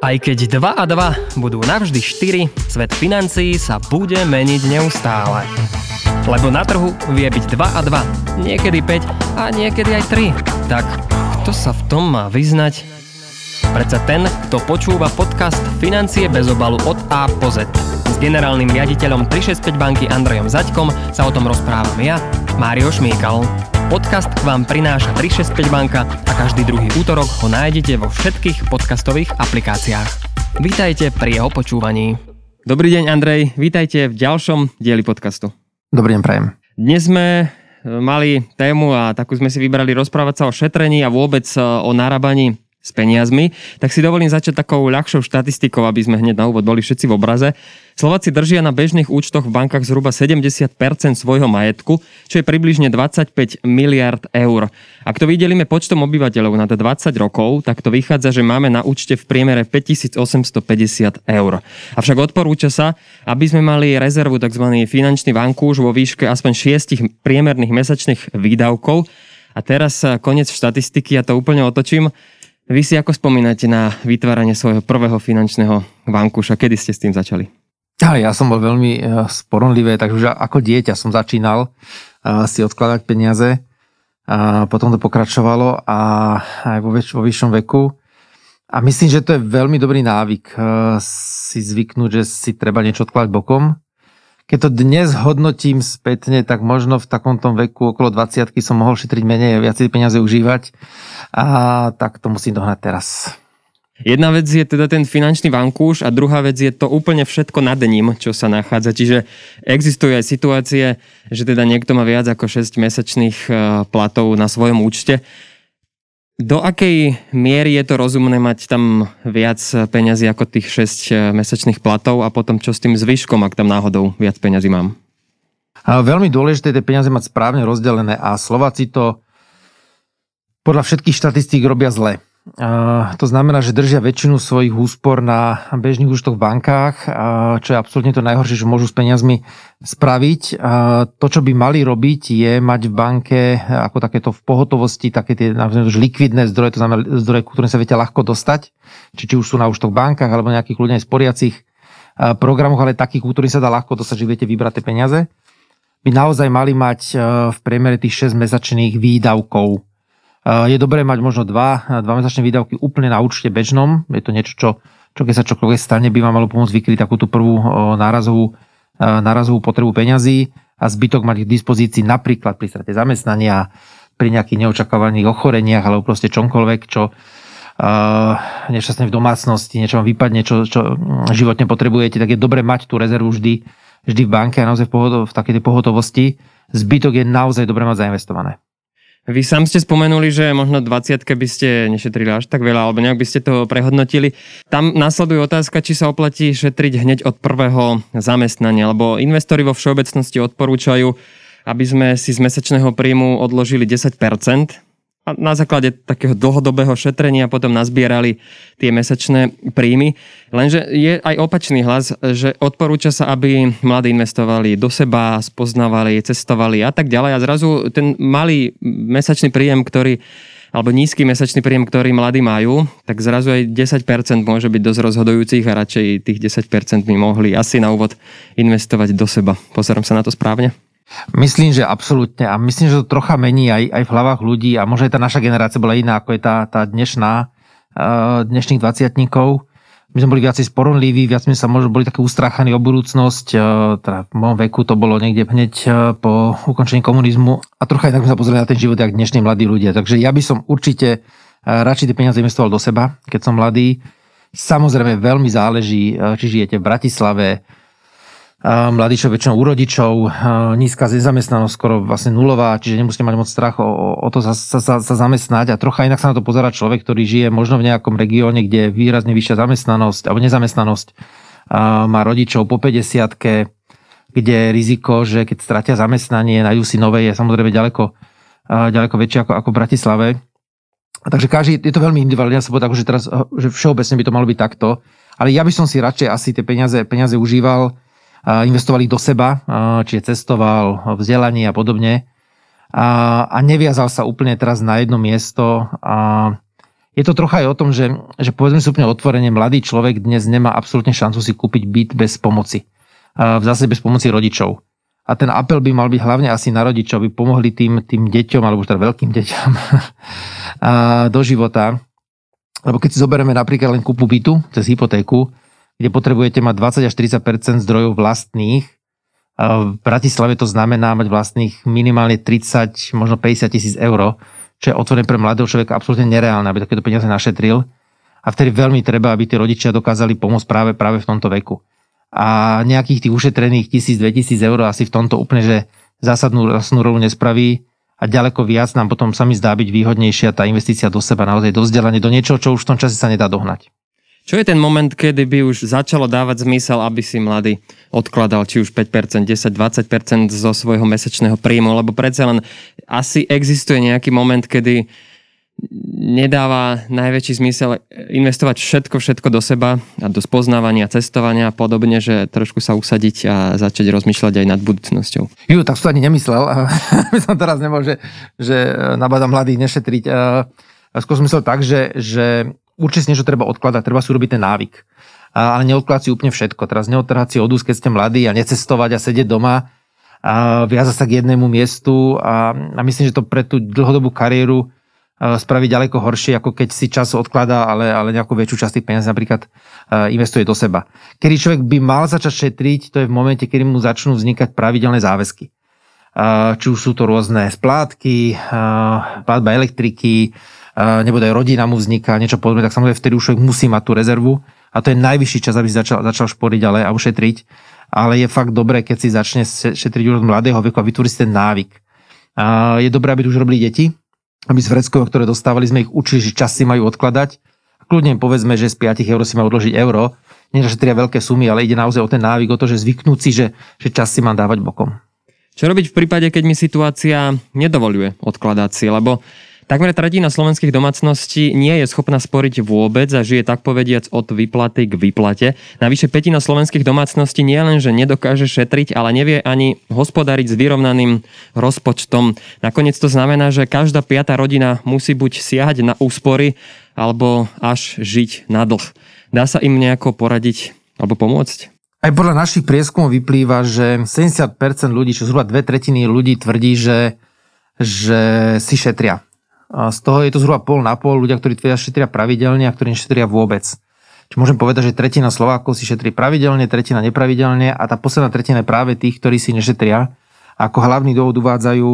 Aj keď 2 a 2 budú navždy 4, svet financií sa bude meniť neustále. Lebo na trhu vie byť 2 a 2, niekedy 5 a niekedy aj 3. Tak kto sa v tom má vyznať? Predsa ten, kto počúva podcast Financie bez obalu od A po Z. S generálnym riaditeľom 365 banky Andrejom Zaďkom sa o tom rozprávam ja, Mário Šmíkal. Podcast k vám prináša 365 banka a každý druhý útorok ho nájdete vo všetkých podcastových aplikáciách. Vítajte pri jeho počúvaní. Dobrý deň Andrej, vítajte v ďalšom dieli podcastu. Dobrý deň, prajem. Dnes sme e, mali tému a takú sme si vybrali rozprávať sa o šetrení a vôbec e, o narábaní s peniazmi, tak si dovolím začať takou ľahšou štatistikou, aby sme hneď na úvod boli všetci v obraze. Slováci držia na bežných účtoch v bankách zhruba 70% svojho majetku, čo je približne 25 miliard eur. Ak to vydelíme počtom obyvateľov na 20 rokov, tak to vychádza, že máme na účte v priemere 5850 eur. Avšak odporúča sa, aby sme mali rezervu tzv. finančný vankúš vo výške aspoň 6 priemerných mesačných výdavkov. A teraz koniec štatistiky, ja to úplne otočím. Vy si ako spomínate na vytváranie svojho prvého finančného vankúša? Kedy ste s tým začali? Ja som bol veľmi e, sporonlivé, takže už ako dieťa som začínal e, si odkladať peniaze. A potom to pokračovalo a aj vo, väč- vo vyššom veku. A myslím, že to je veľmi dobrý návyk e, si zvyknúť, že si treba niečo odkladať bokom keď to dnes hodnotím spätne, tak možno v takomto veku okolo 20 som mohol šetriť menej, viacej peniaze užívať a tak to musím dohnať teraz. Jedna vec je teda ten finančný vankúš a druhá vec je to úplne všetko nad ním, čo sa nachádza. Čiže existujú aj situácie, že teda niekto má viac ako 6 mesačných eh, platov na svojom účte do akej miery je to rozumné mať tam viac peňazí ako tých 6 eh, mesačných platov a potom čo s tým zvyškom, ak tam náhodou viac peňazí mám? A veľmi dôležité tie peniaze mať správne rozdelené a Slováci to podľa všetkých štatistík robia zle. To znamená, že držia väčšinu svojich úspor na bežných účtoch v bankách, čo je absolútne to najhoršie, čo môžu s peniazmi spraviť. To, čo by mali robiť, je mať v banke ako takéto v pohotovosti, také tie likvidné zdroje, to znamená zdroje, ktoré sa viete ľahko dostať, či, či už sú na účtoch v bankách alebo nejakých ľudí sporiacich programoch, ale takých, ktorých sa dá ľahko dostať, že viete vybrať tie peniaze, by naozaj mali mať v priemere tých 6 mesačných výdavkov je dobré mať možno dva, dva mesačné výdavky úplne na účte bežnom. Je to niečo, čo, čo keď sa čokoľvek stane, by vám malo pomôcť vykryť takú tú prvú nárazovú, nárazovú potrebu peňazí a zbytok mať k dispozícii napríklad pri strate zamestnania, pri nejakých neočakávaných ochoreniach alebo proste čomkoľvek, čo uh, nešťastné v domácnosti, niečo vám vypadne, čo, čo životne potrebujete, tak je dobre mať tú rezervu vždy, vždy v banke a naozaj v, pohoto, v takej pohotovosti. Zbytok je naozaj dobre mať zainvestované. Vy sám ste spomenuli, že možno 20 by ste nešetrili až tak veľa, alebo nejak by ste to prehodnotili. Tam následuje otázka, či sa oplatí šetriť hneď od prvého zamestnania, lebo investori vo všeobecnosti odporúčajú, aby sme si z mesačného príjmu odložili 10%, na základe takého dlhodobého šetrenia potom nazbierali tie mesačné príjmy. Lenže je aj opačný hlas, že odporúča sa, aby mladí investovali do seba, spoznávali, cestovali a tak ďalej. A zrazu ten malý mesačný príjem, ktorý alebo nízky mesačný príjem, ktorý mladí majú, tak zrazu aj 10% môže byť dosť rozhodujúcich a radšej tých 10% by mohli asi na úvod investovať do seba. Pozerám sa na to správne? Myslím, že absolútne a myslím, že to trocha mení aj, aj v hlavách ľudí a možno aj tá naša generácia bola iná ako je tá, tá dnešná, uh, dnešných dvaciatníkov. My sme boli viacej sporonliví, viac sme sa možno boli také ustráchaní o budúcnosť, uh, teda v mojom veku to bolo niekde hneď uh, po ukončení komunizmu a trocha inak sme sa pozreli na ten život, ako dnešní mladí ľudia. Takže ja by som určite radšej tie peniaze investoval do seba, keď som mladý. Samozrejme veľmi záleží, či žijete v Bratislave, mladí čo väčšinou u rodičov, nízka nezamestnanosť, skoro vlastne nulová, čiže nemusíte mať moc strach o, o to sa, sa, sa zamestnať a trocha inak sa na to pozera človek, ktorý žije možno v nejakom regióne, kde je výrazne vyššia zamestnanosť alebo nezamestnanosť, má rodičov po 50 kde riziko, že keď stratia zamestnanie, nájdú si nové, je samozrejme ďaleko, ďaleko väčšie ako, ako v Bratislave. Takže každý, je to veľmi individuálne, ja sa povedal, že teraz, že všeobecne by to malo byť takto, ale ja by som si radšej asi tie peniaze, peniaze užíval, investovali do seba, čiže cestoval, vzdelanie a podobne. A, a neviazal sa úplne teraz na jedno miesto. A je to trocha aj o tom, že, že povedzme si úplne otvorene, mladý človek dnes nemá absolútne šancu si kúpiť byt bez pomoci. V zásade bez pomoci rodičov. A ten apel by mal byť hlavne asi na rodičov, aby pomohli tým, tým deťom, alebo už teda veľkým deťom do života. Lebo keď si zoberieme napríklad len kúpu bytu cez hypotéku, kde potrebujete mať 20 až 30 zdrojov vlastných, v Bratislave to znamená mať vlastných minimálne 30, možno 50 tisíc eur, čo je otvorené pre mladého človeka absolútne nereálne, aby takéto peniaze našetril. A vtedy veľmi treba, aby tí rodičia dokázali pomôcť práve, práve v tomto veku a nejakých tých ušetrených 1000-2000 eur asi v tomto úplne, že zásadnú, zásadnú rolu nespraví a ďaleko viac nám potom sa mi zdá byť výhodnejšia tá investícia do seba, naozaj do vzdelania, do niečoho, čo už v tom čase sa nedá dohnať. Čo je ten moment, kedy by už začalo dávať zmysel, aby si mladý odkladal či už 5%, 10, 20% zo svojho mesačného príjmu, lebo predsa len asi existuje nejaký moment, kedy nedáva najväčší zmysel investovať všetko, všetko do seba a do spoznávania, cestovania a podobne, že trošku sa usadiť a začať rozmýšľať aj nad budúcnosťou. Ju, tak som ani nemyslel. My som teraz nebol, že, že nabádam mladých nešetriť. Skôr som myslel tak, že, že určite niečo treba odkladať, treba si urobiť ten návyk. Ale neodkladať si úplne všetko. Teraz neodtrhať si odús, keď ste mladí a necestovať a sedieť doma a viazať sa k jednému miestu a, a myslím, že to pre tú dlhodobú kariéru spraviť ďaleko horšie, ako keď si čas odkladá, ale, ale nejakú väčšiu časť tých peniazí napríklad investuje do seba. Kedy človek by mal začať šetriť, to je v momente, kedy mu začnú vznikať pravidelné záväzky. Či už sú to rôzne splátky, platba elektriky, nebo aj rodina mu vzniká, niečo podobné, tak samozrejme vtedy už človek musí mať tú rezervu a to je najvyšší čas, aby si začal, začal šporiť ale, a ušetriť. Ale je fakt dobré, keď si začne šetriť už od mladého veku a vytvorí si ten návyk. Je dobré, aby už robili deti, aby z vreckov, ktoré dostávali, sme ich učili, že čas si majú odkladať. Kľudne povedzme, že z 5 eur si majú odložiť euro. Nenašetria veľké sumy, ale ide naozaj o ten návyk, o to, že zvyknúť si, že, že čas si mám dávať bokom. Čo robiť v prípade, keď mi situácia nedovoluje odkladať si, lebo Takmer tretina slovenských domácností nie je schopná sporiť vôbec a žije tak povediac od výplaty k výplate. Navyše petina slovenských domácností nie len, že nedokáže šetriť, ale nevie ani hospodariť s vyrovnaným rozpočtom. Nakoniec to znamená, že každá piata rodina musí buď siahať na úspory, alebo až žiť na dlh. Dá sa im nejako poradiť alebo pomôcť? Aj podľa našich prieskumov vyplýva, že 70% ľudí, čo zhruba dve tretiny ľudí tvrdí, že, že si šetria z toho je to zhruba pol na pol ľudia, ktorí tvrdia šetria pravidelne a ktorí nešetria vôbec. Čiže môžem povedať, že tretina Slovákov si šetrí pravidelne, tretina nepravidelne a tá posledná tretina je práve tých, ktorí si nešetria. A ako hlavný dôvod uvádzajú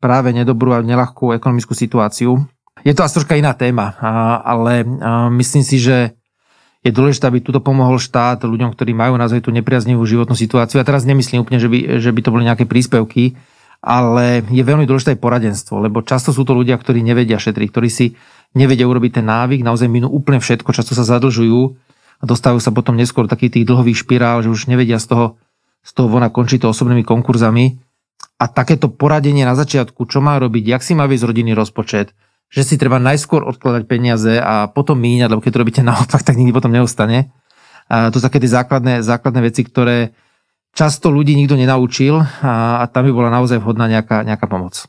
práve nedobrú a nelahkú ekonomickú situáciu. Je to asi troška iná téma, ale myslím si, že je dôležité, aby tuto pomohol štát ľuďom, ktorí majú naozaj tú nepriaznivú životnú situáciu. A teraz nemyslím úplne, že by, že by to boli nejaké príspevky, ale je veľmi dôležité aj poradenstvo, lebo často sú to ľudia, ktorí nevedia šetriť, ktorí si nevedia urobiť ten návyk, naozaj minú úplne všetko, často sa zadlžujú a dostávajú sa potom neskôr do takých tých dlhových špirál, že už nevedia z toho, z toho vona končiť to osobnými konkurzami. A takéto poradenie na začiatku, čo má robiť, jak si má viesť rodinný rozpočet, že si treba najskôr odkladať peniaze a potom míňať, lebo keď to robíte naopak, tak nikdy potom neostane. A to sú také tie základné, základné veci, ktoré, často ľudí nikto nenaučil a, a tam by bola naozaj vhodná nejaká, nejaká pomoc.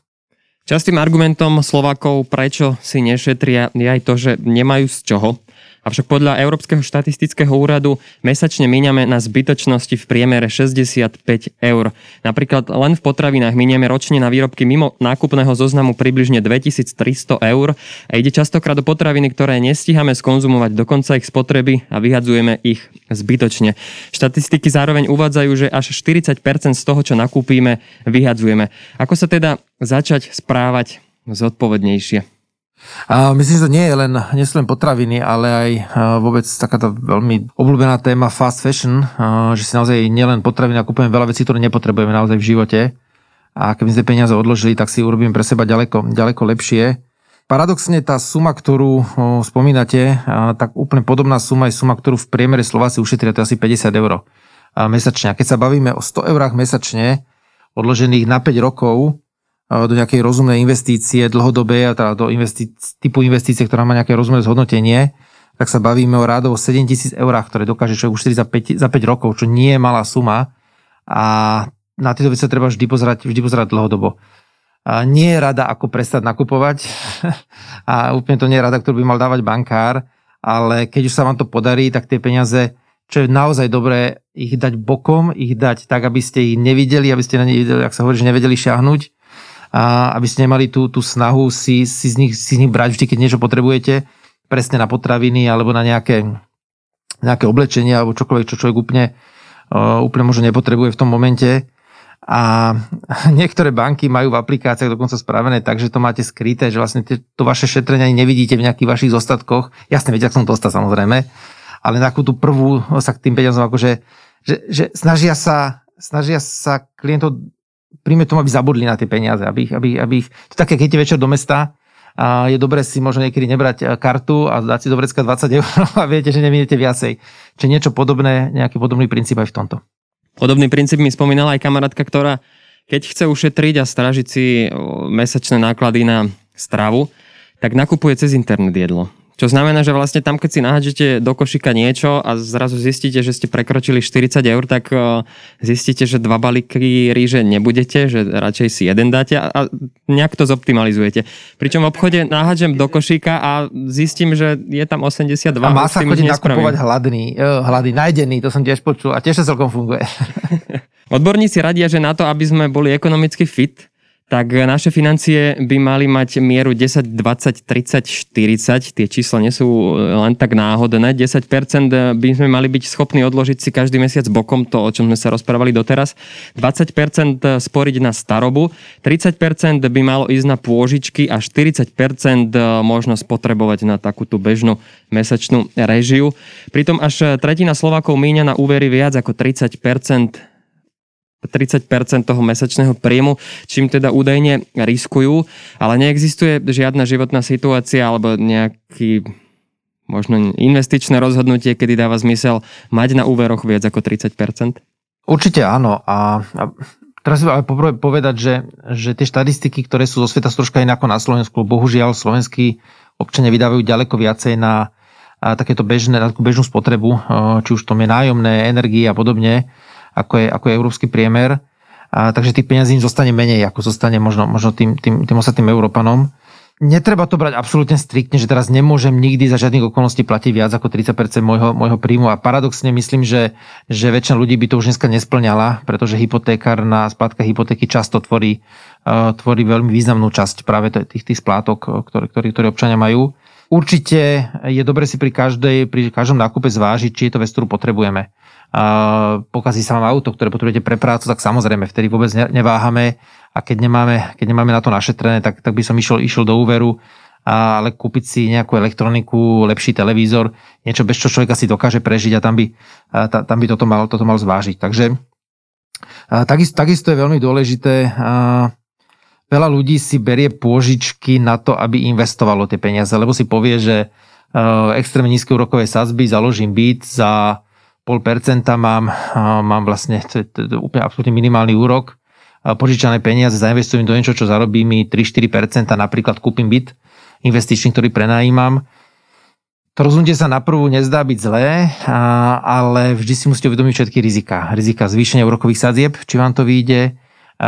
Častým argumentom Slovákov, prečo si nešetria, je aj to, že nemajú z čoho. Avšak podľa Európskeho štatistického úradu mesačne míňame na zbytočnosti v priemere 65 eur. Napríklad len v potravinách míňame ročne na výrobky mimo nákupného zoznamu približne 2300 eur a ide častokrát do potraviny, ktoré nestíhame skonzumovať do konca ich spotreby a vyhadzujeme ich zbytočne. Štatistiky zároveň uvádzajú, že až 40% z toho, čo nakúpime, vyhadzujeme. Ako sa teda začať správať zodpovednejšie? A myslím, že to nie je len, nie sú len potraviny, ale aj vôbec takáto veľmi obľúbená téma fast fashion, že si naozaj nielen potraviny a kúpujeme veľa vecí, ktoré nepotrebujeme naozaj v živote. A keby sme peniaze odložili, tak si urobíme pre seba ďaleko, ďaleko lepšie. Paradoxne tá suma, ktorú spomínate, tak úplne podobná suma je suma, ktorú v priemere Slováci ušetria, to je asi 50 eur mesačne. A keď sa bavíme o 100 eurách mesačne, odložených na 5 rokov, do nejakej rozumnej investície dlhodobej, teda do investíc, typu investície, ktorá má nejaké rozumné zhodnotenie, tak sa bavíme o rádovo 7 tisíc eurách, ktoré dokáže človek ušetriť za 5, za 5 rokov, čo nie je malá suma. A na tieto veci treba vždy pozerať, vždy pozerať dlhodobo. A nie je rada, ako prestať nakupovať a úplne to nie je rada, ktorú by mal dávať bankár, ale keď už sa vám to podarí, tak tie peniaze, čo je naozaj dobré, ich dať bokom, ich dať tak, aby ste ich nevideli, aby ste na ne, ak sa hovorí, že nevedeli šahnuť, a aby ste nemali tú, tú snahu si, si, z nich, si z nich brať vždy, keď niečo potrebujete, presne na potraviny alebo na nejaké, nejaké oblečenie alebo čokoľvek, čo človek úplne, úplne možno nepotrebuje v tom momente. A niektoré banky majú v aplikáciách dokonca spravené tak, že to máte skryté, že vlastne to vaše šetrenie ani nevidíte v nejakých vašich zostatkoch. Jasne, viete, ak som to dostal samozrejme, ale na tú prvú sa k tým peniazom akože, že, že snažia sa, snažia sa klientov príjme tomu, aby zabudli na tie peniaze, aby, aby, aby ich, to také, keď večer do mesta, a je dobré si možno niekedy nebrať e, kartu a dať si do vrecka 20 eur a viete, že neminete viacej. Čiže niečo podobné, nejaký podobný princíp aj v tomto. Podobný princíp mi spomínala aj kamarátka, ktorá keď chce ušetriť a stražiť si mesačné náklady na stravu, tak nakupuje cez internet jedlo. Čo znamená, že vlastne tam, keď si nahádžete do košika niečo a zrazu zistíte, že ste prekročili 40 eur, tak e, zistíte, že dva balíky ríže nebudete, že radšej si jeden dáte a nejak to zoptimalizujete. Pričom v obchode nahádžem do košíka a zistím, že je tam 82. A má sa chodiť nakupovať hladný, e, hladný, najdený, to som tiež počul a tiež sa celkom funguje. Odborníci radia, že na to, aby sme boli ekonomicky fit, tak naše financie by mali mať mieru 10, 20, 30, 40. Tie čísla nie sú len tak náhodné. 10% by sme mali byť schopní odložiť si každý mesiac bokom to, o čom sme sa rozprávali doteraz. 20% sporiť na starobu, 30% by malo ísť na pôžičky a 40% možno spotrebovať na takúto bežnú mesačnú režiu. Pritom až tretina Slovákov míňa na úvery viac ako 30% 30% toho mesačného príjmu, čím teda údajne riskujú, ale neexistuje žiadna životná situácia alebo nejaký možno investičné rozhodnutie, kedy dáva zmysel mať na úveroch viac ako 30%? Určite áno. A, a teraz ale poprvé povedať, že, že tie štatistiky, ktoré sú zo sveta sú troška inak na Slovensku, bohužiaľ slovenskí občania vydávajú ďaleko viacej na a takéto bežné, na takú bežnú spotrebu, či už to je nájomné, energie a podobne ako je, ako je európsky priemer. A, takže tých peniazí im zostane menej, ako zostane možno, možno tým, tým, tým ostatným Európanom. Netreba to brať absolútne striktne, že teraz nemôžem nikdy za žiadnych okolností platiť viac ako 30% môjho, môjho príjmu a paradoxne myslím, že, že väčšina ľudí by to už dneska nesplňala, pretože hypotékar na splátka hypotéky často tvorí, uh, tvorí veľmi významnú časť práve tých, tých splátok, ktoré, ktoré, ktoré občania majú. Určite je dobre si pri, každej, pri každom nákupe zvážiť, či je to vec, ktorú potrebujeme pokazí sa vám auto, ktoré potrebujete pre prácu, tak samozrejme vtedy vôbec neváhame a keď nemáme, keď nemáme na to našetrené, tak, tak by som išiel, išiel do úveru, ale kúpiť si nejakú elektroniku, lepší televízor, niečo bez čo človek asi dokáže prežiť a tam by, tam by toto, mal, toto mal zvážiť. Takže takisto, takisto je veľmi dôležité, veľa ľudí si berie pôžičky na to, aby investovalo tie peniaze, lebo si povie, že extrémne nízke úrokové sadzby, založím byt za 0,5% mám, mám vlastne úplne absolútne minimálny úrok. Požičané peniaze zainvestujem do niečo, čo zarobí mi 3-4%, napríklad kúpim byt investičný, ktorý prenajímam. To rozhodnutie sa na prvú nezdá byť zlé, ale vždy si musíte uvedomiť všetky rizika. Rizika zvýšenia úrokových sadzieb, či vám to vyjde,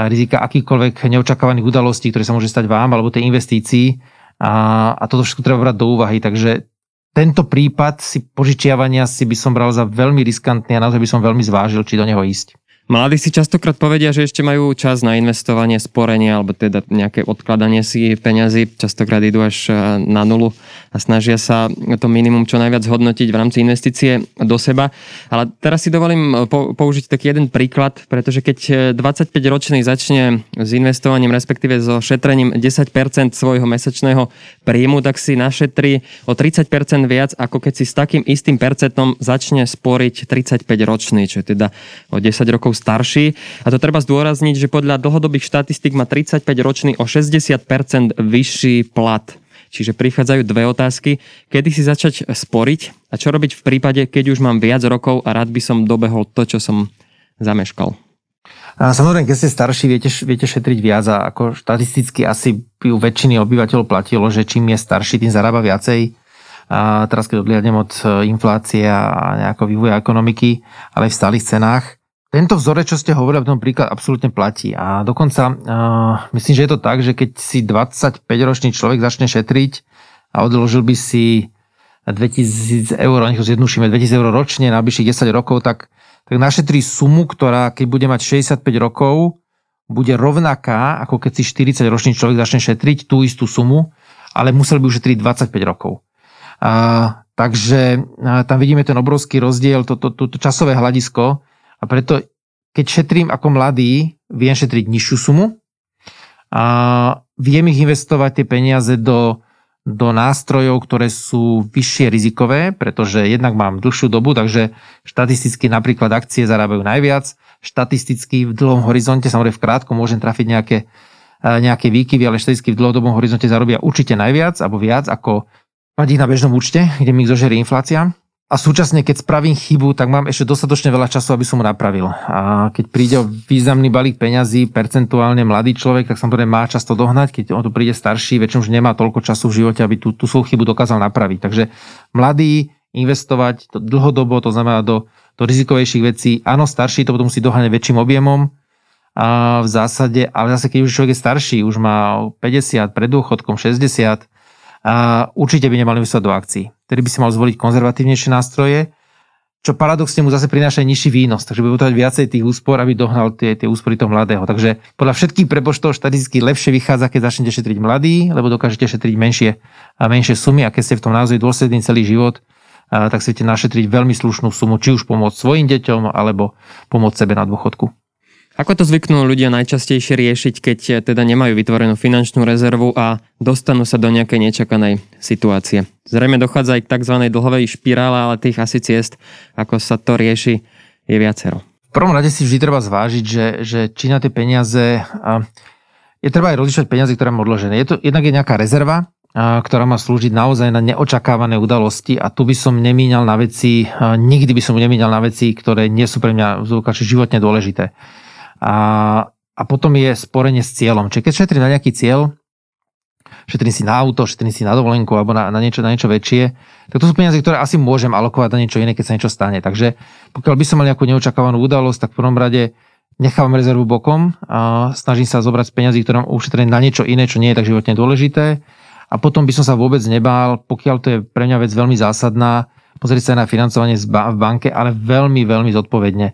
rizika akýchkoľvek neočakávaných udalostí, ktoré sa môže stať vám, alebo tej investícií. A, a toto všetko treba brať do úvahy. Takže tento prípad si požičiavania si by som bral za veľmi riskantný a naozaj by som veľmi zvážil, či do neho ísť. Mladí si častokrát povedia, že ešte majú čas na investovanie, sporenie alebo teda nejaké odkladanie si peňazí. Častokrát idú až e, na nulu a snažia sa to minimum čo najviac hodnotiť v rámci investície do seba. Ale teraz si dovolím použiť taký jeden príklad, pretože keď 25-ročný e, začne s investovaním, respektíve so šetrením 10% svojho mesačného príjmu, tak si našetrí o 30% viac, ako keď si s takým istým percentom začne sporiť 35-ročný, čo je teda o 10 rokov rokov starší. A to treba zdôrazniť, že podľa dlhodobých štatistik má 35-ročný o 60% vyšší plat. Čiže prichádzajú dve otázky. Kedy si začať sporiť a čo robiť v prípade, keď už mám viac rokov a rád by som dobehol to, čo som zameškal. A samozrejme, keď ste starší, viete, viete šetriť viac a ako štatisticky asi by u väčšiny obyvateľov platilo, že čím je starší, tým zarába viacej. A teraz keď odliadnem od inflácie a nejakého vývoja ekonomiky, ale v stálych cenách, Tento vzorec, čo ste hovorili, ten príklad absolútne platí. A dokonca uh, myslím, že je to tak, že keď si 25-ročný človek začne šetriť a odložil by si 2000 eur, nech to zjednušíme, 2000 eur ročne na bližších 10 rokov, tak, tak našetrí sumu, ktorá keď bude mať 65 rokov, bude rovnaká, ako keď si 40-ročný človek začne šetriť tú istú sumu, ale musel by ušetriť 25 rokov. A, takže a tam vidíme ten obrovský rozdiel, to, to, to, to časové hľadisko, a preto, keď šetrím ako mladý, viem šetriť nižšiu sumu a viem ich investovať tie peniaze do, do nástrojov, ktoré sú vyššie rizikové, pretože jednak mám dlhšiu dobu, takže štatisticky napríklad akcie zarábajú najviac, štatisticky v dlhom horizonte, samozrejme v krátkom môžem trafiť nejaké, nejaké výkyvy, ale štatisticky v dlhodobom horizonte zarobia určite najviac alebo viac ako mať ich na bežnom účte, kde mi ich zožerie inflácia a súčasne, keď spravím chybu, tak mám ešte dostatočne veľa času, aby som napravil. A keď príde významný balík peňazí, percentuálne mladý človek, tak samozrejme má často dohnať. Keď on tu príde starší, väčšinou už nemá toľko času v živote, aby tú, tú svoju chybu dokázal napraviť. Takže mladý investovať to dlhodobo, to znamená do, do rizikovejších vecí. Áno, starší to potom musí doháňať väčším objemom, a v zásade, ale zase keď už človek je starší, už má 50, pred dôchodkom 60, a určite by nemal investovať do akcií. Tedy by si mal zvoliť konzervatívnejšie nástroje, čo paradoxne mu zase prináša nižší výnos, takže bude potrebovať viacej tých úspor, aby dohnal tie, tie úspory toho mladého. Takže podľa všetkých prepočtov štatisticky lepšie vychádza, keď začnete šetriť mladý, lebo dokážete šetriť menšie, a menšie sumy a keď ste v tom naozaj dôsledný celý život, tak chcete našetriť veľmi slušnú sumu, či už pomôcť svojim deťom, alebo pomôcť sebe na dôchodku. Ako to zvyknú ľudia najčastejšie riešiť, keď eh, teda nemajú vytvorenú finančnú rezervu a dostanú sa do nejakej nečakanej situácie? Zrejme dochádza aj k tzv. dlhovej špirále, ale tých asi ciest, ako sa to rieši, je viacero. V prvom rade si vždy treba zvážiť, že, že či na tie peniaze... Je treba aj rozlišovať peniaze, ktoré mám odložené. Je to jednak je nejaká rezerva, ktorá má slúžiť naozaj na neočakávané udalosti a tu by som nemínal na veci, nikdy by som nemínal na veci, ktoré nie sú pre mňa životne dôležité a, a potom je sporenie s cieľom. Čiže keď šetrím na nejaký cieľ, šetrím si na auto, šetrím si na dovolenku alebo na, na, niečo, na niečo väčšie, tak to sú peniaze, ktoré asi môžem alokovať na niečo iné, keď sa niečo stane. Takže pokiaľ by som mal nejakú neočakávanú udalosť, tak v prvom rade nechávam rezervu bokom a snažím sa zobrať peniazy, ktoré mám ušetrené na niečo iné, čo nie je tak životne dôležité. A potom by som sa vôbec nebál, pokiaľ to je pre mňa vec veľmi zásadná, pozrieť sa na financovanie v banke, ale veľmi, veľmi zodpovedne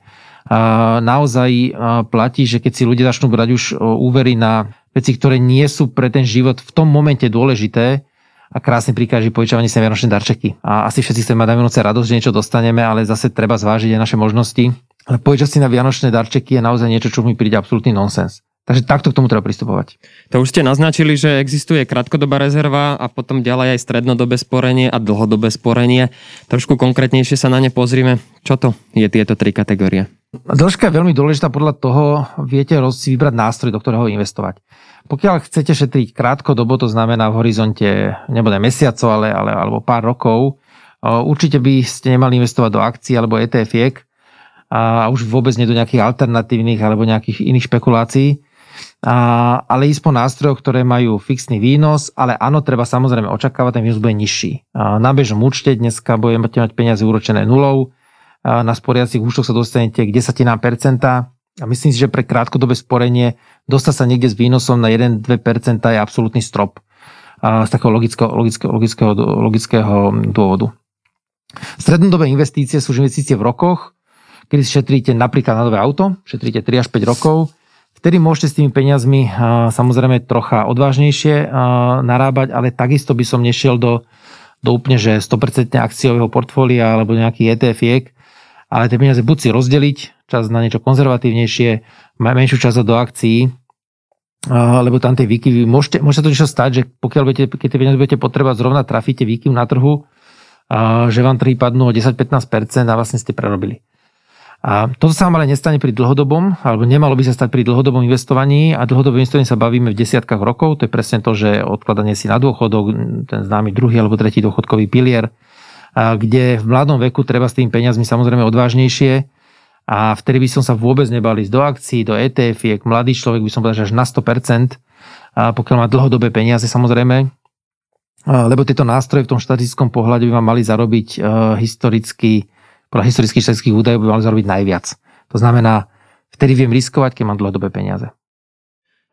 naozaj platí, že keď si ľudia začnú brať už úvery na veci, ktoré nie sú pre ten život v tom momente dôležité, a krásny príklad, že požičavanie sa vianočné darčeky. A asi všetci chceme mať na Vianoce radosť, že niečo dostaneme, ale zase treba zvážiť aj naše možnosti. Ale požičať si na vianočné darčeky je naozaj niečo, čo mi príde absolútny nonsens. Takže takto k tomu treba pristupovať. To už ste naznačili, že existuje krátkodobá rezerva a potom ďalej aj strednodobé sporenie a dlhodobé sporenie. Trošku konkrétnejšie sa na ne pozrime. Čo to je tieto tri kategórie? Dĺžka je veľmi dôležitá, podľa toho viete si vybrať nástroj, do ktorého investovať. Pokiaľ chcete šetriť krátkodobo, to znamená v horizonte nebude mesiacov, ale, ale, alebo pár rokov, určite by ste nemali investovať do akcií alebo ETF-iek a už vôbec nie do nejakých alternatívnych alebo nejakých iných špekulácií a, ale ísť po nástrojoch, ktoré majú fixný výnos, ale áno, treba samozrejme očakávať, ten výnos bude nižší. A na bežnom účte dneska budete mať peniaze úročené nulou, na sporiacich účtoch sa dostanete k desatinám percenta a myslím si, že pre krátkodobé sporenie dostať sa niekde s výnosom na 1-2% je absolútny strop z takého logického, logického, logického, logického dôvodu. Strednodobé investície sú investície v rokoch, kedy šetríte napríklad na nové auto, šetríte 3 až 5 rokov, Vtedy môžete s tými peniazmi samozrejme trocha odvážnejšie narábať, ale takisto by som nešiel do, do úplne že 100% akciového portfólia alebo nejaký ETF-iek, ale tie peniaze buď si rozdeliť, čas na niečo konzervatívnejšie, menšiu časť do akcií, lebo tam tie výkyvy, môžete, môže sa to niečo stať, že pokiaľ budete, keď tie peniaze budete potrebovať, zrovna trafíte výkyv na trhu, že vám trhy padnú o 10-15% a vlastne ste prerobili. A toto sa ale nestane pri dlhodobom, alebo nemalo by sa stať pri dlhodobom investovaní. A dlhodobom investovaní sa bavíme v desiatkách rokov, to je presne to, že odkladanie si na dôchodok, ten známy druhý alebo tretí dôchodkový pilier, kde v mladom veku treba s tým peniazmi samozrejme odvážnejšie a vtedy by som sa vôbec nebal ísť do akcií, do ETF-iek, mladý človek by som povedal, že až na 100%, a pokiaľ má dlhodobé peniaze samozrejme, lebo tieto nástroje v tom štatistickom pohľade by vám mali zarobiť historicky podľa historických štatických údajov by mali zarobiť najviac. To znamená, vtedy viem riskovať, keď mám dlhodobé peniaze.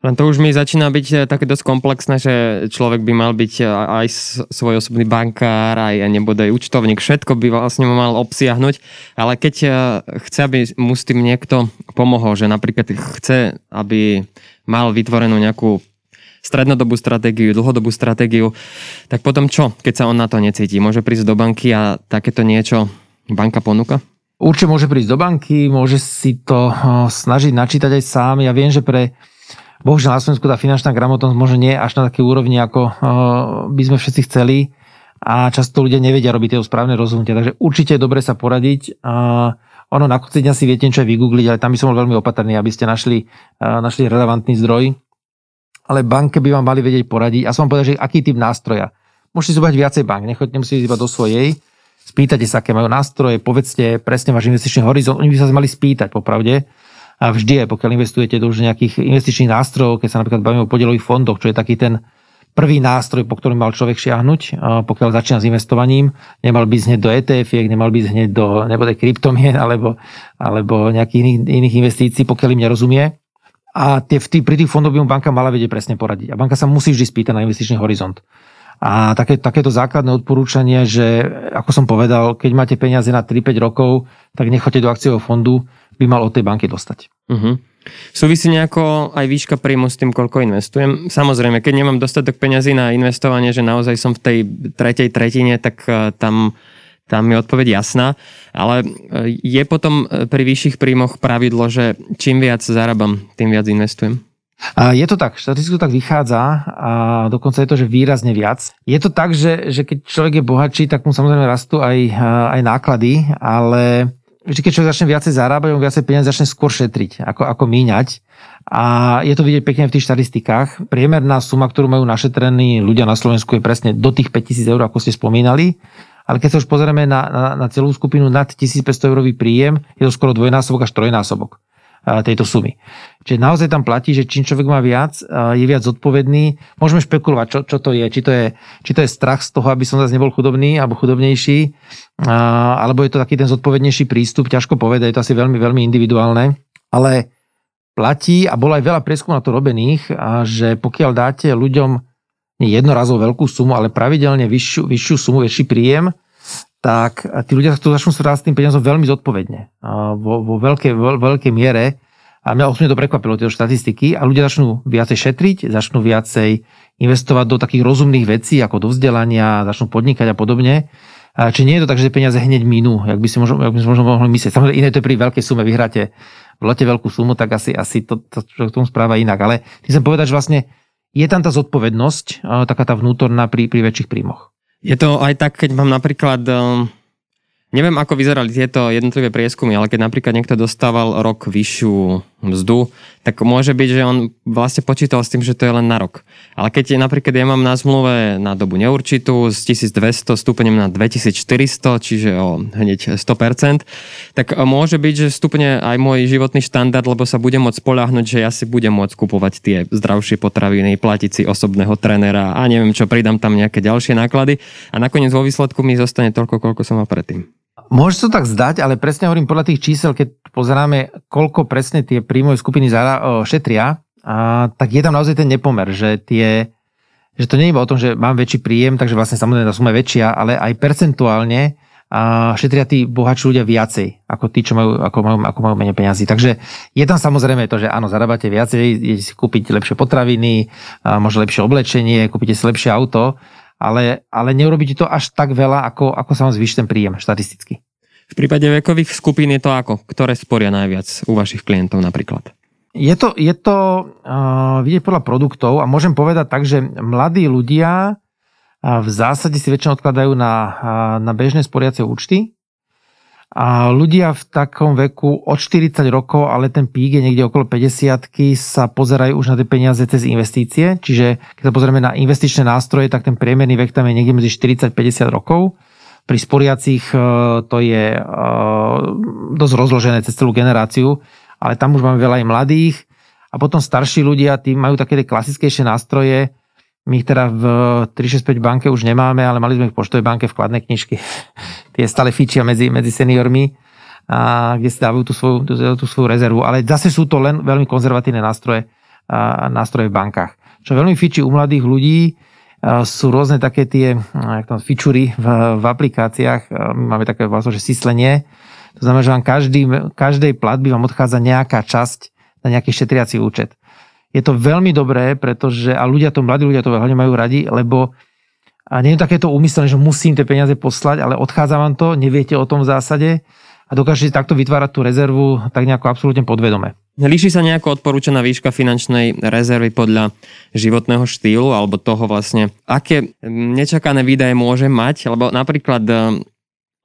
Len to už mi začína byť eh, také dosť komplexné, že človek by mal byť eh, aj svoj osobný bankár, aj nebude účtovník, všetko by vlastne mal obsiahnuť, ale keď eh, chce, aby mu s tým niekto pomohol, že napríklad chce, aby mal vytvorenú nejakú strednodobú stratégiu, dlhodobú stratégiu, tak potom čo, keď sa on na to necíti? Môže prísť do banky a takéto niečo banka ponúka? Určite môže prísť do banky, môže si to snažiť načítať aj sám. Ja viem, že pre Bohužiaľ na Slovensku tá finančná gramotnosť možno nie až na také úrovni, ako uh, by sme všetci chceli a často ľudia nevedia robiť tie správne rozhodnutia. Takže určite je dobre sa poradiť. Ono na konci dňa si viete niečo aj vygoogliť, ale tam by som bol veľmi opatrný, aby ste našli, uh, našli relevantný zdroj. Ale banke by vám mali vedieť poradiť. A som vám povedal, že aký typ nástroja. Môžete si zobrať viacej bank, nechoďte nemusíte iba do svojej. Spýtajte sa, aké majú nástroje, povedzte presne váš investičný horizont. Oni by sa mali spýtať, popravde a vždy pokiaľ investujete do už nejakých investičných nástrojov, keď sa napríklad bavíme o podielových fondoch, čo je taký ten prvý nástroj, po ktorým mal človek šiahnuť, pokiaľ začína s investovaním, nemal by hneď do etf nemal by hneď do nebude kryptomien alebo, alebo nejakých iných, iných investícií, pokiaľ im nerozumie. A tie, tý, pri tých fondoch by mu banka mala vedieť presne poradiť. A banka sa musí vždy spýtať na investičný horizont. A také, takéto základné odporúčanie, že ako som povedal, keď máte peniaze na 3-5 rokov, tak nechoďte do akciového fondu, by mal od tej banky dostať. Uh-huh. Súvisí nejako aj výška príjmu s tým, koľko investujem? Samozrejme, keď nemám dostatok peňazí na investovanie, že naozaj som v tej tretej tretine, tak uh, tam, tam je odpoveď jasná. Ale uh, je potom uh, pri vyšších príjmoch pravidlo, že čím viac zarábam, tým viac investujem? Je to tak, štatistiku tak vychádza a dokonca je to, že výrazne viac. Je to tak, že, že keď človek je bohatší, tak mu samozrejme rastú aj, aj náklady, ale vždy, keď človek začne viacej zarábať, on viacej peniazy začne skôr šetriť, ako, ako míňať. A je to vidieť pekne v tých štatistikách. Priemerná suma, ktorú majú našetrení ľudia na Slovensku je presne do tých 5000 eur, ako ste spomínali. Ale keď sa už pozrieme na, na, na celú skupinu nad 1500 eurový príjem, je to skoro dvojnásobok až trojnásobok tejto sumy. Čiže naozaj tam platí, že čím človek má viac, je viac zodpovedný. Môžeme špekulovať, čo, čo to je. Či to je, či to je strach z toho, aby som zase nebol chudobný alebo chudobnejší, alebo je to taký ten zodpovednejší prístup. Ťažko povedať, je to asi veľmi, veľmi individuálne. Ale platí, a bolo aj veľa prieskumov na to robených, že pokiaľ dáte ľuďom nie jednorazovú veľkú sumu, ale pravidelne vyššiu, vyššiu sumu, väčší príjem, tak tí ľudia to začnú sa s tým peniazom veľmi zodpovedne. Vo, vo veľkej, vo, veľkej miere. A mňa osobne to prekvapilo, tieto štatistiky. A ľudia začnú viacej šetriť, začnú viacej investovať do takých rozumných vecí, ako do vzdelania, začnú podnikať a podobne. Či nie je to tak, že peniaze hneď minú, jak by si možno, jak by si možno mohli myslieť. Samozrejme, iné to je pri veľkej sume, vyhráte v lete veľkú sumu, tak asi, asi to, to, to k tomu správa inak. Ale chcem povedať, že vlastne je tam tá zodpovednosť, taká tá vnútorná pri, pri väčších príjmoch. Je to aj tak, keď mám napríklad um, Neviem, ako vyzerali tieto jednotlivé prieskumy, ale keď napríklad niekto dostával rok vyššiu mzdu, tak môže byť, že on vlastne počítal s tým, že to je len na rok. Ale keď je, napríklad ja mám na zmluve na dobu neurčitú z 1200 stúpením na 2400, čiže o hneď 100%, tak môže byť, že stupne aj môj životný štandard, lebo sa budem môcť spoľahnúť, že ja si budem môcť kupovať tie zdravšie potraviny, platiť si osobného trénera a neviem čo, pridám tam nejaké ďalšie náklady a nakoniec vo výsledku mi zostane toľko, koľko som mal predtým. Môže sa tak zdať, ale presne hovorím podľa tých čísel, keď pozeráme, koľko presne tie príjmové skupiny šetria, a, tak je tam naozaj ten nepomer, že tie, že to nie je iba o tom, že mám väčší príjem, takže vlastne samozrejme tá suma je väčšia, ale aj percentuálne a šetria tí bohatší ľudia viacej, ako tí, čo majú, ako majú, ako majú menej peniazy. Takže je tam samozrejme to, že áno, zarábate viacej, idete si kúpiť lepšie potraviny, a možno lepšie oblečenie, kúpite si lepšie auto, ale, ale neurobíte to až tak veľa, ako, ako sa vám zvýši ten príjem štatisticky. V prípade vekových skupín je to ako? Ktoré sporia najviac u vašich klientov napríklad? Je to, je to uh, vidieť podľa produktov a môžem povedať tak, že mladí ľudia uh, v zásade si väčšinou odkladajú na, uh, na bežné sporiace účty a ľudia v takom veku od 40 rokov, ale ten pík je niekde okolo 50 sa pozerajú už na tie peniaze cez investície. Čiže keď sa pozrieme na investičné nástroje, tak ten priemerný vek tam je niekde medzi 40-50 rokov. Pri sporiacich e, to je e, dosť rozložené cez celú generáciu, ale tam už máme veľa aj mladých. A potom starší ľudia, tí majú také klasickejšie nástroje, my ich teda v 365 banke už nemáme, ale mali sme ich v poštovej banke vkladné knižky. Tie stále fičia medzi, medzi seniormi. a kde si dávajú tú svoju, tú, tú svoju rezervu. Ale zase sú to len veľmi konzervatívne nástroje, a, nástroje v bankách. Čo veľmi fičí u mladých ľudí, sú rôzne také tie jak v, v aplikáciách. My máme také vlastne, že syslenie. To znamená, že vám každý, každej platby vám odchádza nejaká časť na nejaký šetriací účet. Je to veľmi dobré, pretože, a ľudia to, mladí ľudia to veľmi majú radi, lebo a nie je takéto úmyselné, že musím tie peniaze poslať, ale odchádza vám to, neviete o tom v zásade a dokážete takto vytvárať tú rezervu tak nejako absolútne podvedome. Líši sa nejako odporúčaná výška finančnej rezervy podľa životného štýlu alebo toho vlastne, aké nečakané výdaje môže mať, lebo napríklad e,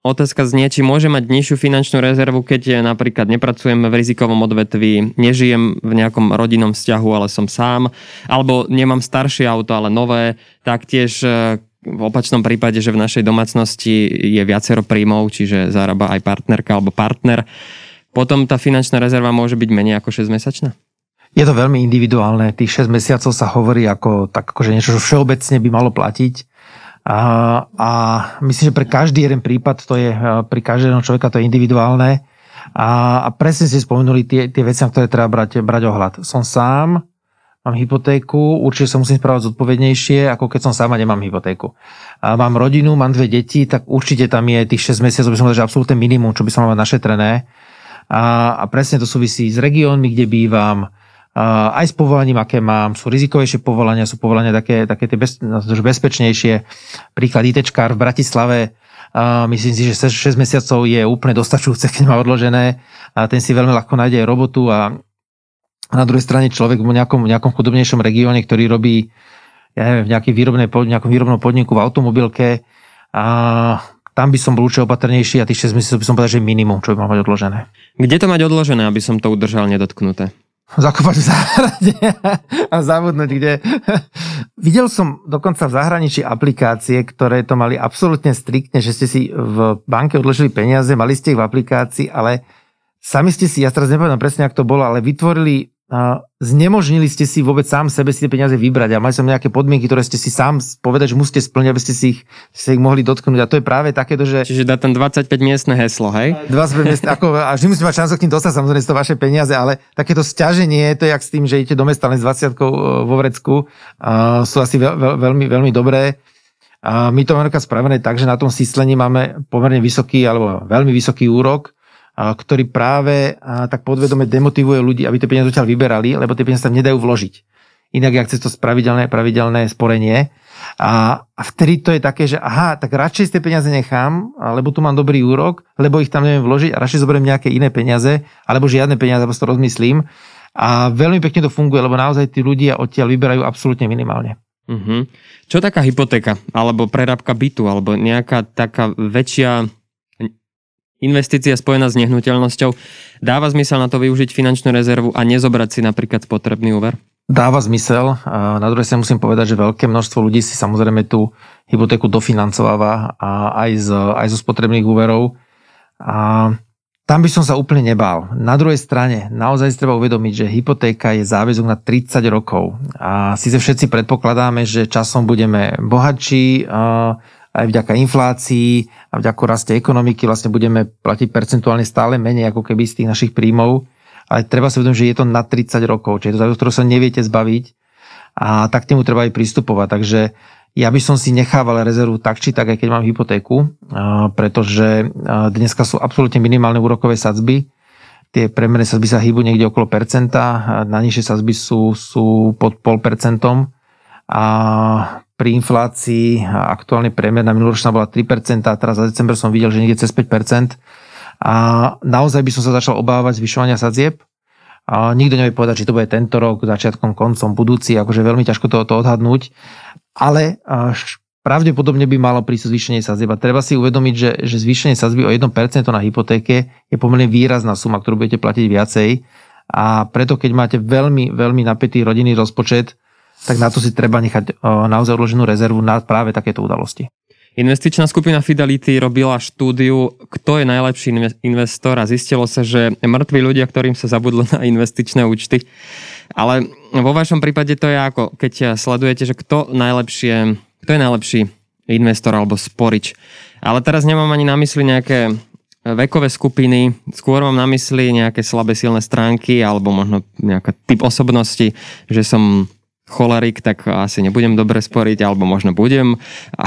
otázka znie, či môže mať nižšiu finančnú rezervu, keď napríklad nepracujem v rizikovom odvetví, nežijem v nejakom rodinnom vzťahu, ale som sám, alebo nemám staršie auto, ale nové, taktiež e, v opačnom prípade, že v našej domácnosti je viacero príjmov, čiže zarába aj partnerka alebo partner potom tá finančná rezerva môže byť menej ako 6 mesačná? Je to veľmi individuálne. Tých 6 mesiacov sa hovorí ako tak, akože niečo, čo všeobecne by malo platiť. A, a myslím, že pre každý jeden prípad to je, pri každého človeka to je individuálne. A, a presne ste spomenuli tie, tie veci, na ktoré treba brať, brať ohľad. Som sám, mám hypotéku, určite sa musím správať zodpovednejšie, ako keď som sám a nemám hypotéku. A mám rodinu, mám dve deti, tak určite tam je tých 6 mesiacov, by som povedal, že absolútne minimum, čo by som mal našetrené a, a presne to súvisí s regiónmi, kde bývam, aj s povolaním, aké mám. Sú rizikovejšie povolania, sú povolania také, také tie bez, bezpečnejšie. Príklad ITčkár v Bratislave, myslím si, že 6 mesiacov je úplne dostačujúce, keď má odložené. A ten si veľmi ľahko nájde robotu a na druhej strane človek v nejakom, nejakom chudobnejšom regióne, ktorý robí ja neviem, v nejaký výrobnej, nejakom výrobnom podniku v automobilke a tam by som bol určite opatrnejší a tých 6 mesiacov by som povedal, že minimum, čo by mal mať odložené. Kde to mať odložené, aby som to udržal nedotknuté? Zakopať v záhrade a zabudnúť kde. Videl som dokonca v zahraničí aplikácie, ktoré to mali absolútne striktne, že ste si v banke odložili peniaze, mali ste ich v aplikácii, ale sami ste si, ja teraz nepoviem presne, ak to bolo, ale vytvorili znemožnili ste si vôbec sám sebe si tie peniaze vybrať a mali som nejaké podmienky, ktoré ste si sám povedať, že musíte splniť, aby ste si ich, ste ich mohli dotknúť. A to je práve takéto, že... Čiže dá ten 25 miestne heslo, hej? 25 miestne, ako, a vždy musíte mať šancu k tým dostať, samozrejme, to vaše peniaze, ale takéto stiaženie, to je jak s tým, že idete do mesta len s 20 vo vrecku, uh, sú asi veľ, veľ, veľmi, veľmi dobré. A my to máme spravené tak, že na tom síslení máme pomerne vysoký alebo veľmi vysoký úrok, ktorý práve tak podvedome demotivuje ľudí, aby tie peniaze odtiaľ vyberali, lebo tie peniaze sa nedajú vložiť. Inak, ak chce to pravidelné, pravidelné sporenie. A, a vtedy to je také, že aha, tak radšej tie peniaze nechám, lebo tu mám dobrý úrok, lebo ich tam neviem vložiť a radšej zoberiem nejaké iné peniaze, alebo žiadne peniaze, alebo to rozmyslím. A veľmi pekne to funguje, lebo naozaj tí ľudia odtiaľ vyberajú absolútne minimálne. Uh-huh. Čo taká hypotéka, alebo prerábka bytu, alebo nejaká taká väčšia investícia spojená s nehnuteľnosťou. Dáva zmysel na to využiť finančnú rezervu a nezobrať si napríklad spotrebný úver? Dáva zmysel. Na druhej strane musím povedať, že veľké množstvo ľudí si samozrejme tú hypotéku dofinancováva aj, z, aj zo spotrebných úverov. A tam by som sa úplne nebál. Na druhej strane, naozaj si treba uvedomiť, že hypotéka je záväzok na 30 rokov. A síce všetci predpokladáme, že časom budeme bohatší, aj vďaka inflácii a vďaka raste ekonomiky vlastne budeme platiť percentuálne stále menej ako keby z tých našich príjmov. Ale treba si uvedomiť, že je to na 30 rokov, čiže to závisť, ktorého sa neviete zbaviť a tak temu treba aj pristupovať. Takže ja by som si nechával rezervu tak či tak, aj keď mám hypotéku, pretože dneska sú absolútne minimálne úrokové sadzby. Tie premerné sadzby sa hýbu niekde okolo percenta, na nižšie sadzby sú, sú pod pol percentom a pri inflácii aktuálne priemer na minuloročná bola 3%, a teraz za december som videl, že niekde cez 5%. A naozaj by som sa začal obávať zvyšovania sadzieb. A nikto nevie povedať, či to bude tento rok, začiatkom, koncom, budúci, akože veľmi ťažko to, to odhadnúť. Ale pravdepodobne by malo prísť zvýšenie sadzieb. A treba si uvedomiť, že, že zvýšenie sadzby o 1% na hypotéke je pomerne výrazná suma, ktorú budete platiť viacej. A preto, keď máte veľmi, veľmi napätý rodinný rozpočet, tak na to si treba nechať naozaj odloženú rezervu na práve takéto udalosti. Investičná skupina Fidelity robila štúdiu, kto je najlepší investor a zistilo sa, že mŕtvi ľudia, ktorým sa zabudlo na investičné účty. Ale vo vašom prípade to je ako, keď sledujete, že kto, najlepšie, kto je najlepší investor alebo sporič. Ale teraz nemám ani na mysli nejaké vekové skupiny, skôr mám na mysli nejaké slabé silné stránky alebo možno nejaký typ osobnosti, že som cholerik, tak asi nebudem dobre sporiť, alebo možno budem,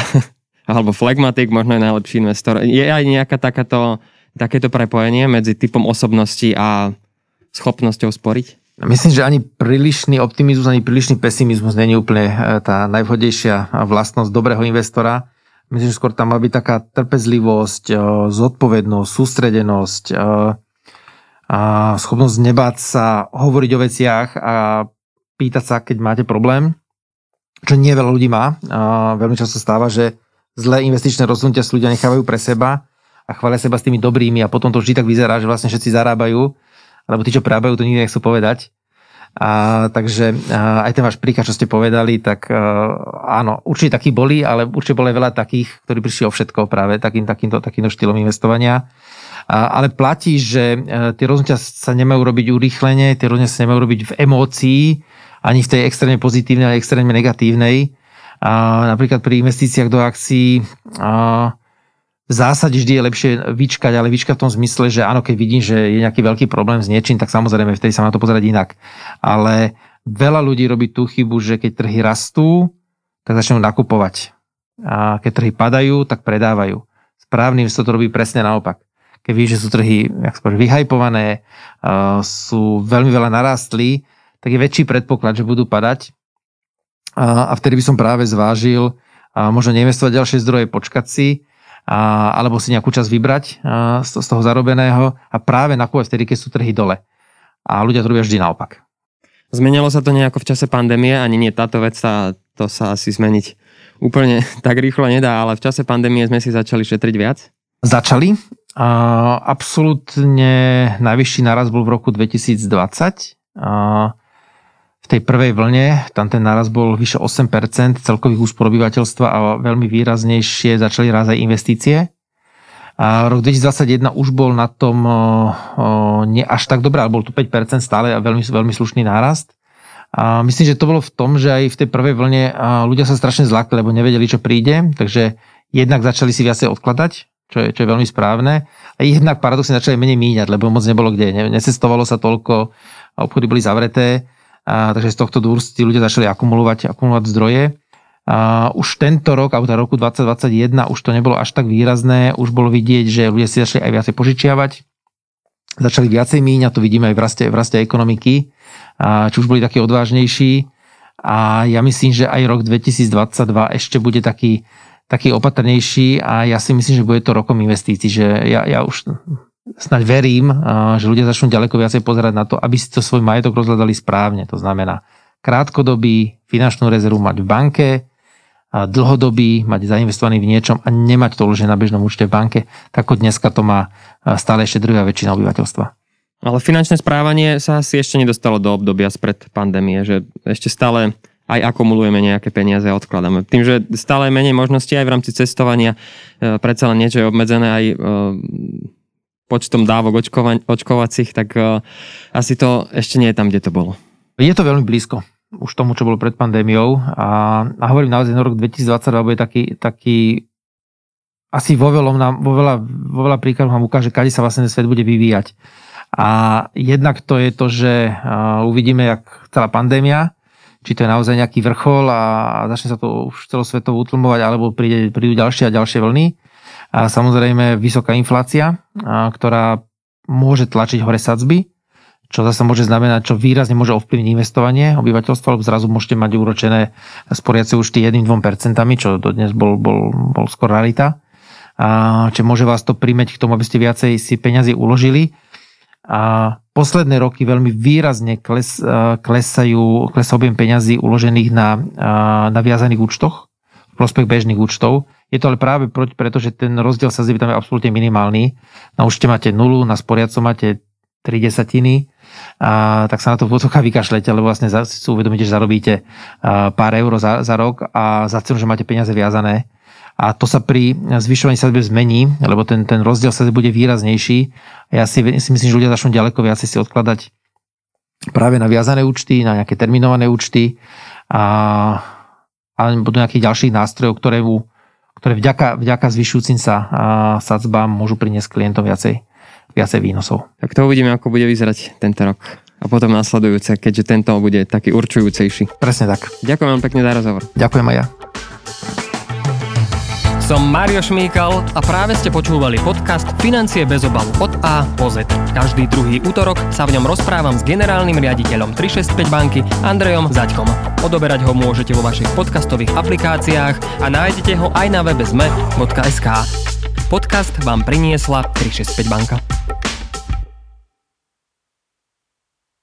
alebo flegmatik, možno je najlepší investor. Je aj nejaká takáto, takéto prepojenie medzi typom osobnosti a schopnosťou sporiť? Myslím, že ani prílišný optimizmus, ani prílišný pesimizmus není úplne e, tá najvhodnejšia vlastnosť dobrého investora. Myslím, že skôr tam má byť taká trpezlivosť, e, zodpovednosť, sústredenosť, e, a schopnosť nebáť sa hovoriť o veciach a pýtať sa, keď máte problém, čo nie veľa ľudí má. A veľmi často stáva, že zlé investičné rozhodnutia si ľudia nechávajú pre seba a chvália seba s tými dobrými a potom to vždy tak vyzerá, že vlastne všetci zarábajú alebo tí, čo prerábajú, to nikdy nechcú povedať. A, takže a, aj ten váš príklad, čo ste povedali, tak a, áno, určite takí boli, ale určite bolo veľa takých, ktorí prišli o všetko práve takým, takýmto, takýmto štýlom investovania. A, ale platí, že a, tie rozhodnutia sa nemajú robiť urýchlenie, tie rozhodnutia sa nemajú robiť v emócii, ani v tej extrémne pozitívnej, ani extrémne negatívnej. A, napríklad pri investíciách do akcií a, v zásade vždy je lepšie vyčkať, ale vyčkať v tom zmysle, že áno, keď vidím, že je nejaký veľký problém s niečím, tak samozrejme vtedy sa na to pozerať inak. Ale veľa ľudí robí tú chybu, že keď trhy rastú, tak začnú nakupovať. A keď trhy padajú, tak predávajú. Správny sa to robí presne naopak. Keď vidíš, že sú trhy jak spôr, vyhajpované, sú veľmi veľa narástli, tak je väčší predpoklad, že budú padať. A vtedy by som práve zvážil možno neinvestovať ďalšie zdroje, počkať si, a, alebo si nejakú časť vybrať a, z, z toho zarobeného a práve nakúpať vtedy, keď sú trhy dole. A ľudia to robia vždy naopak. Zmenilo sa to nejako v čase pandémie, ani nie táto vec, sa, to sa asi zmeniť úplne tak rýchlo nedá, ale v čase pandémie sme si začali šetriť viac? Začali. A, absolútne najvyšší naraz bol v roku 2020. A, v tej prvej vlne, tam ten náraz bol vyše 8% celkových úspor obyvateľstva a veľmi výraznejšie začali rázať investície. A rok 2021 už bol na tom o, o, nie až tak dobré, ale bol tu 5% stále a veľmi, veľmi slušný nárast. A myslím, že to bolo v tom, že aj v tej prvej vlne ľudia sa strašne zlakli, lebo nevedeli, čo príde, takže jednak začali si viacej odkladať, čo je, čo je veľmi správne. A jednak paradoxne začali menej míňať, lebo moc nebolo kde. Necestovalo sa toľko, obchody boli zavreté a, takže z tohto dôvodu tí ľudia začali akumulovať, akumulovať zdroje. A už tento rok, alebo roku 2021, už to nebolo až tak výrazné, už bolo vidieť, že ľudia si začali aj viacej požičiavať, začali viacej míňať, to vidíme aj v raste, v raste ekonomiky, a, či už boli takí odvážnejší. A ja myslím, že aj rok 2022 ešte bude taký, taký opatrnejší a ja si myslím, že bude to rokom investícií, že ja, ja už snáď verím, že ľudia začnú ďaleko viacej pozerať na to, aby si to svoj majetok rozhľadali správne. To znamená krátkodobý finančnú rezervu mať v banke, a dlhodobý, mať zainvestovaný v niečom a nemať to uložené na bežnom účte v banke, tak ako dneska to má stále ešte druhá väčšina obyvateľstva. Ale finančné správanie sa asi ešte nedostalo do obdobia spred pandémie, že ešte stále aj akumulujeme nejaké peniaze a odkladáme. Tým, že stále menej možností aj v rámci cestovania, e, predsa len niečo je obmedzené aj e, počtom dávok očkova- očkovacích, tak uh, asi to ešte nie je tam, kde to bolo. Je to veľmi blízko už tomu, čo bolo pred pandémiou a, a hovorím naozaj, rok 2022 bude taký, taký asi vo, veľom nám, vo veľa, vo veľa príkladov nám ukáže, kade sa vlastne svet bude vyvíjať. A jednak to je to, že uh, uvidíme, jak celá pandémia, či to je naozaj nejaký vrchol a, a začne sa to už celosvetovo utlmovať, alebo príde, prídu ďalšie a ďalšie vlny. A samozrejme vysoká inflácia, ktorá môže tlačiť hore sadzby, čo zase môže znamenať, čo výrazne môže ovplyvniť investovanie obyvateľstva, lebo zrazu môžete mať uročené sporiace účty 1-2%, čo dodnes bol, bol, bol skôr rarita. A, čiže môže vás to primeť k tomu, aby ste viacej si peňazí uložili. A posledné roky veľmi výrazne kles, klesajú, klesá objem peňazí uložených na, na viazaných účtoch, v prospech bežných účtov. Je to ale práve preto, že ten rozdiel sa tam je absolútne minimálny. Na účte máte nulu, na sporiaco máte 3 desatiny, a, tak sa na to v vykašlete, lebo vlastne si uvedomíte, že zarobíte pár eur za, za rok a za cenu, že máte peniaze viazané. A to sa pri zvyšovaní sa zmení, lebo ten, ten rozdiel sa bude výraznejší. Ja si, si myslím, že ľudia začnú ďaleko viacej si odkladať práve na viazané účty, na nejaké terminované účty a, a budú nejakých ďalších nástrojov, ktoré mu ktoré vďaka, vďaka zvyšujúcim sa sadzbám môžu priniesť klientom viacej, viacej výnosov. Tak to uvidíme, ako bude vyzerať tento rok a potom nasledujúce, keďže tento bude taký určujúcejší. Presne tak. Ďakujem vám pekne za rozhovor. Ďakujem aj ja. Som Mario Šmíkal a práve ste počúvali podcast Financie bez obalu od A po Z. Každý druhý útorok sa v ňom rozprávam s generálnym riaditeľom 365 banky Andrejom Zaďkom. Odoberať ho môžete vo vašich podcastových aplikáciách a nájdete ho aj na webe sme.sk. Podcast vám priniesla 365 banka.